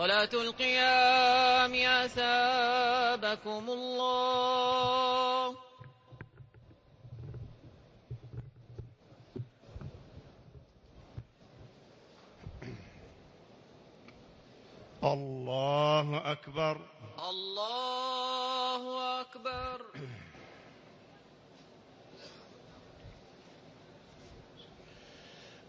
صلاة القيام أثابكم الله. الله أكبر. الله أكبر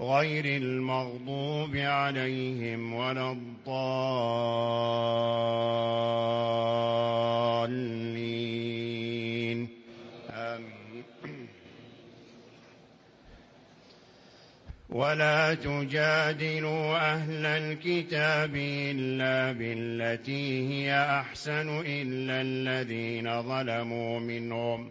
غير المغضوب عليهم ولا الضالين. آمين. ولا تجادلوا أهل الكتاب إلا بالتي هي أحسن إلا الذين ظلموا منهم.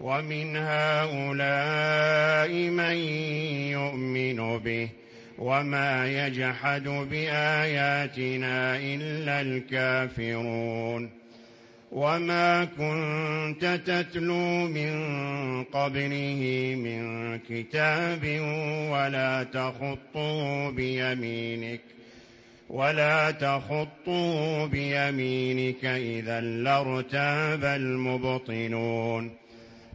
ومن هؤلاء من يؤمن به وما يجحد بآياتنا إلا الكافرون وما كنت تتلو من قبله من كتاب ولا تخطه بيمينك ولا تخطه بيمينك إذا لارتاب المبطلون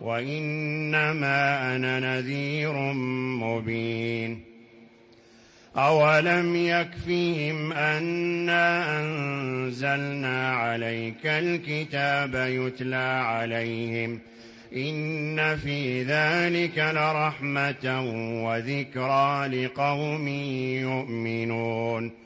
وإنما أنا نذير مبين. أولم يكفهم أنا أنزلنا عليك الكتاب يتلى عليهم. إن في ذلك لرحمة وذكرى لقوم يؤمنون.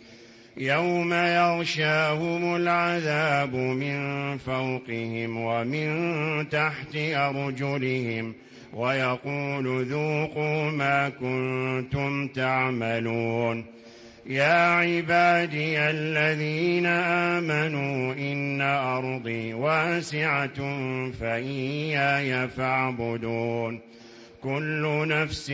يوم يغشاهم العذاب من فوقهم ومن تحت أرجلهم ويقول ذوقوا ما كنتم تعملون يا عبادي الذين آمنوا إن أرضي واسعة فإياي فاعبدون كل نفس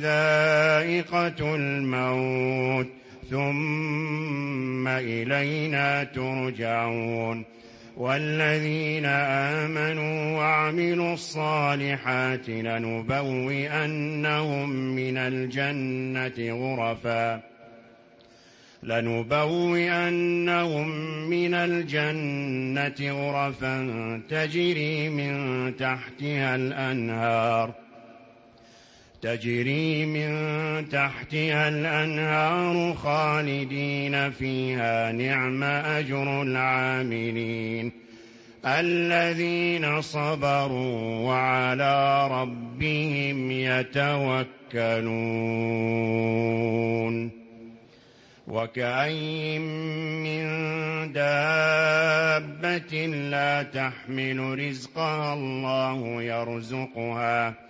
ذائقة الموت ثم إلينا ترجعون والذين آمنوا وعملوا الصالحات لنبوئنهم من الجنة غرفا لنبوئنهم من الجنة غرفا تجري من تحتها الأنهار تجري من تحتها الأنهار خالدين فيها نعم أجر العاملين. الذين صبروا وعلى ربهم يتوكلون. وكأين من دابة لا تحمل رزقها الله يرزقها.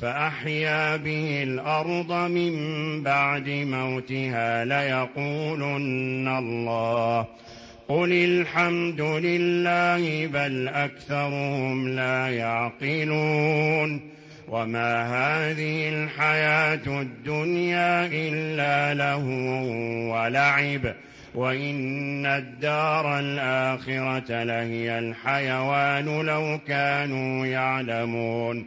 فأحيا به الأرض من بعد موتها ليقولن الله. قل الحمد لله بل أكثرهم لا يعقلون. وما هذه الحياة الدنيا إلا له ولعب. وإن الدار الآخرة لهي الحيوان لو كانوا يعلمون.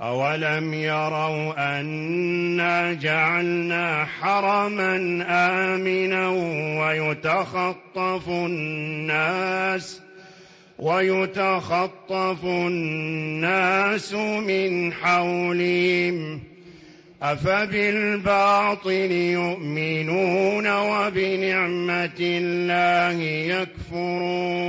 أولم يروا أنا جعلنا حرما آمنا ويتخطف الناس ويتخطف الناس من حولهم أفبالباطل يؤمنون وبنعمة الله يكفرون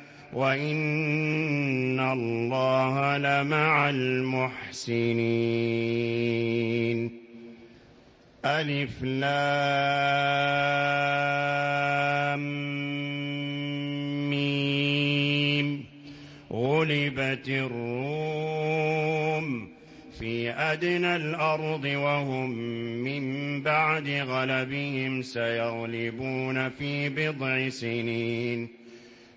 وإن الله لمع المحسنين ألف لام ميم غلبت الروم في أدنى الأرض وهم من بعد غلبهم سيغلبون في بضع سنين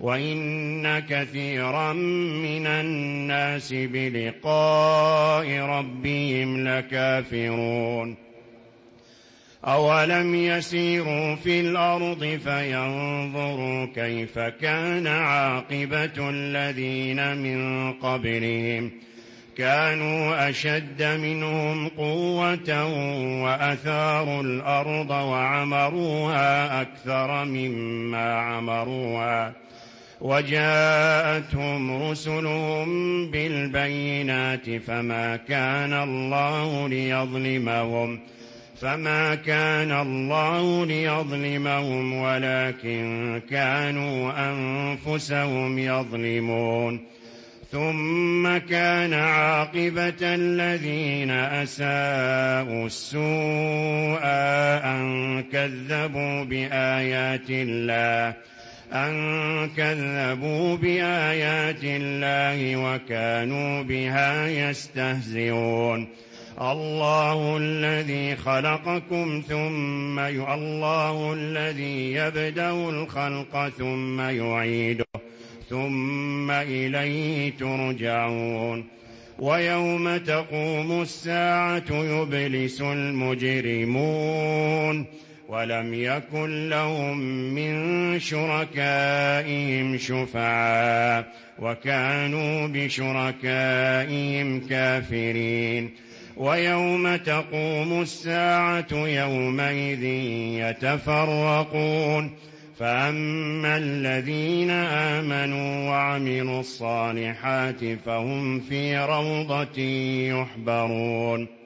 وإن كثيرا من الناس بلقاء ربهم لكافرون. أولم يسيروا في الأرض فينظروا كيف كان عاقبة الذين من قبلهم ۖ. كانوا أشد منهم قوة وأثاروا الأرض وعمروها أكثر مما عمروها. وجاءتهم رسلهم بالبينات فما كان الله ليظلمهم فما كان الله ليظلمهم ولكن كانوا أنفسهم يظلمون. ثم كان عاقبة الذين أساءوا السوء أن كذبوا بآيات الله. أن كذبوا بآيات الله وكانوا بها يستهزئون. الله الذي خلقكم ثم ي... الله الذي يبدأ الخلق ثم يعيده ثم إليه ترجعون. ويوم تقوم الساعة يبلس المجرمون. ولم يكن لهم من شركائهم شفعاء وكانوا بشركائهم كافرين. ويوم تقوم الساعة يومئذ يتفرقون. فأما الذين آمنوا وعملوا الصالحات فهم في روضة يحبرون.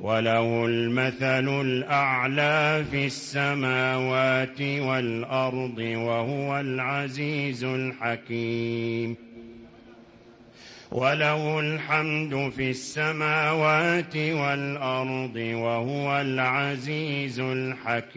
وله المثل الأعلى في السماوات والأرض وهو العزيز الحكيم. وله الحمد في السماوات والأرض وهو العزيز الحكيم.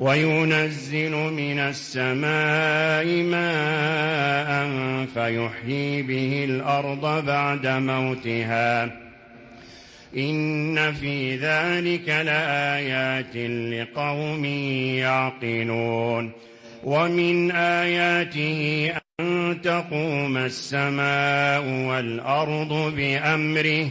وينزل من السماء ماء فيحيي به الأرض بعد موتها. إن في ذلك لآيات لقوم يعقلون. ومن آياته أن تقوم السماء والأرض بأمره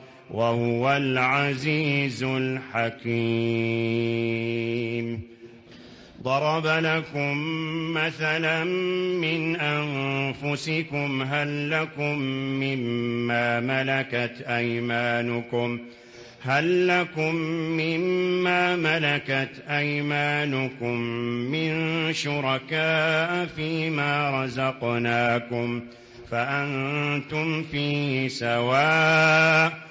وهو العزيز الحكيم. ضرب لكم مثلا من أنفسكم هل لكم مما ملكت أيمانكم؟ هل لكم مما ملكت أيمانكم من شركاء فيما رزقناكم ۖ؟ فأنتم فيه سواء.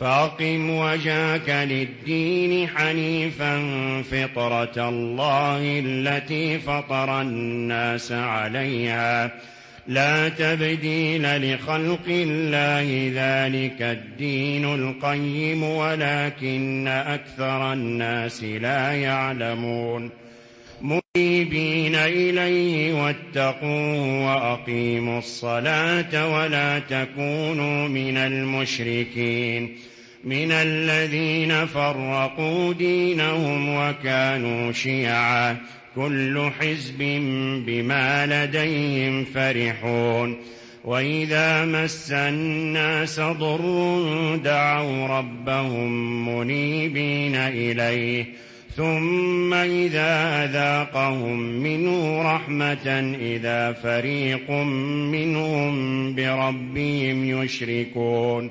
فاقم وجهك للدين حنيفا فطرة الله التي فطر الناس عليها. لا تبديل لخلق الله ذلك الدين القيم ولكن أكثر الناس لا يعلمون. منيبين إليه واتقوه وأقيموا الصلاة ولا تكونوا من المشركين. من الذين فرقوا دينهم وكانوا شيعا. كل حزب بما لديهم فرحون. وإذا مس الناس ضر دعوا ربهم منيبين إليه. ثم إذا أذاقهم منه رحمة إذا فريق منهم بربهم يشركون.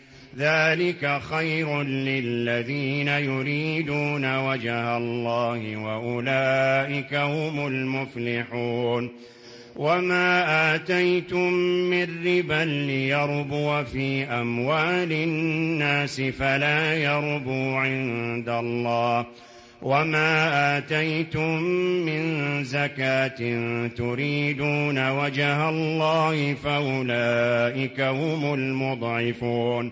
ذلك خير للذين يريدون وجه الله وأولئك هم المفلحون. وما آتيتم من ربا ليربو في أموال الناس فلا يربو عند الله. وما آتيتم من زكاة تريدون وجه الله فأولئك هم المضعفون.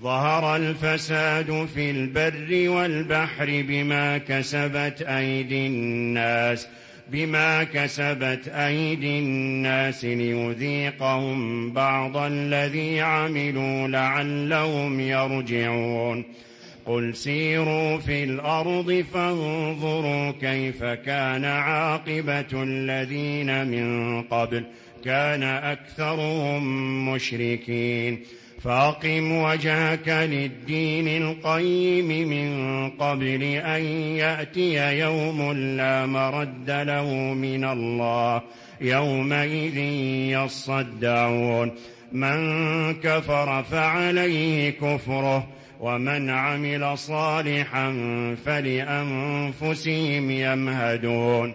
ظهر الفساد في البر والبحر بما كسبت أيدي الناس بما كسبت أيدي الناس ليذيقهم بعض الذي عملوا لعلهم يرجعون. قل سيروا في الأرض فانظروا كيف كان عاقبة الذين من قبل كان أكثرهم مشركين. فاقم وجهك للدين القيم من قبل أن يأتي يوم لا مرد له من الله يومئذ يصدعون. من كفر فعليه كفره ومن عمل صالحا فلأنفسهم يمهدون.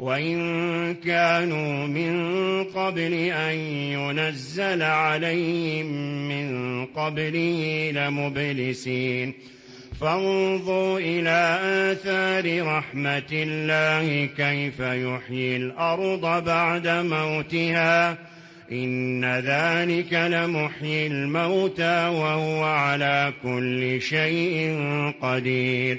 وإن كانوا من قبل أن ينزل عليهم من قبله لمبلسين. فانظوا إلى آثار رحمة الله كيف يحيي الأرض بعد موتها. إن ذلك لمحيي الموتى وهو على كل شيء قدير.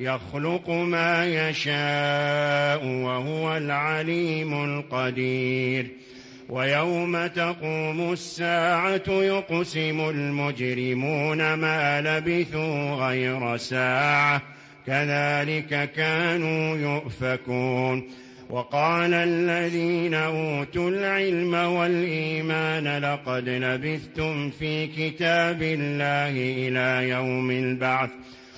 يخلق ما يشاء وهو العليم القدير. ويوم تقوم الساعة يقسم المجرمون ما لبثوا غير ساعة. كذلك كانوا يؤفكون. وقال الذين أوتوا العلم والإيمان لقد لبثتم في كتاب الله إلى يوم البعث.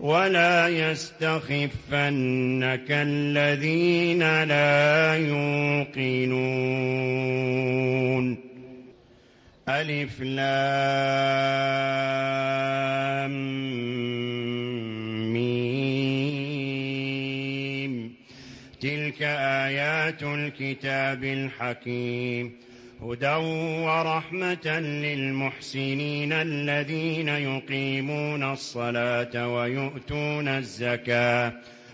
ولا يستخفنك الذين لا يوقنون. ألف لام ميم. تلك آيات الكتاب الحكيم. هدى ورحمة للمحسنين الذين يقيمون الصلاة ويؤتون الزكاة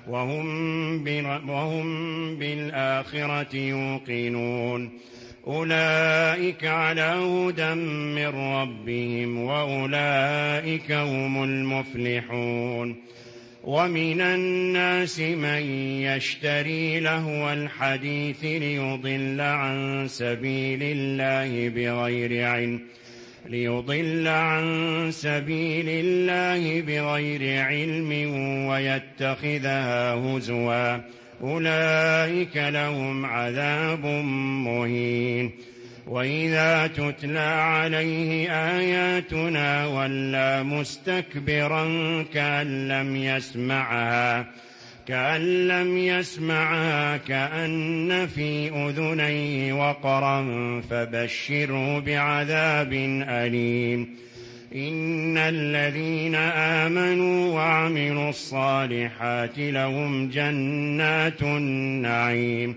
وهم, وهم بالآخرة يوقنون. أولئك على هدى من ربهم وأولئك هم المفلحون. ومن الناس من يشتري لهو الحديث ليضل عن سبيل الله بغير علم ليضل عن سبيل الله بغير علم ويتخذها هزوا. أولئك لهم عذاب مهين. وإذا تتلى عليه آياتنا ولى مستكبرا كأن لم يسمعها كأن لم يسمعها كأن في أذنيه وقرا فبشره بعذاب أليم. إن الذين آمنوا وعملوا الصالحات لهم جنات النعيم.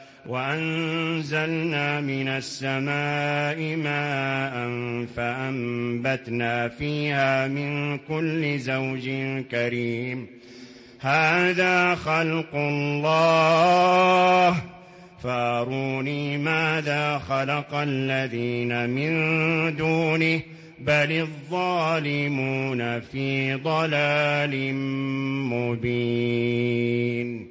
وأنزلنا من السماء ماء فأنبتنا فيها من كل زوج كريم. هذا خلق الله. فأروني ماذا خلق الذين من دونه. بل الظالمون في ضلال مبين.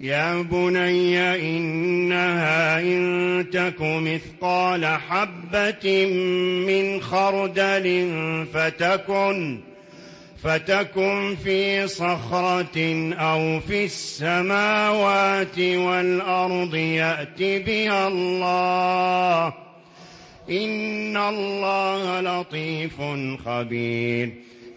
يا بني إنها إن تك مثقال حبة من خردل فتكن فتكن في صخرة أو في السماوات والأرض يأت بها الله إن الله لطيف خبير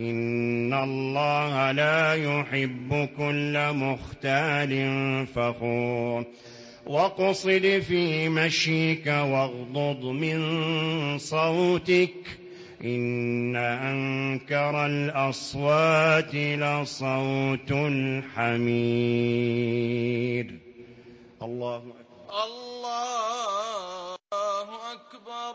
إن الله لا يحب كل مختال فخور واقصد في مشيك واغضض من صوتك إن أنكر الأصوات لصوت الحمير الله أكبر. الله أكبر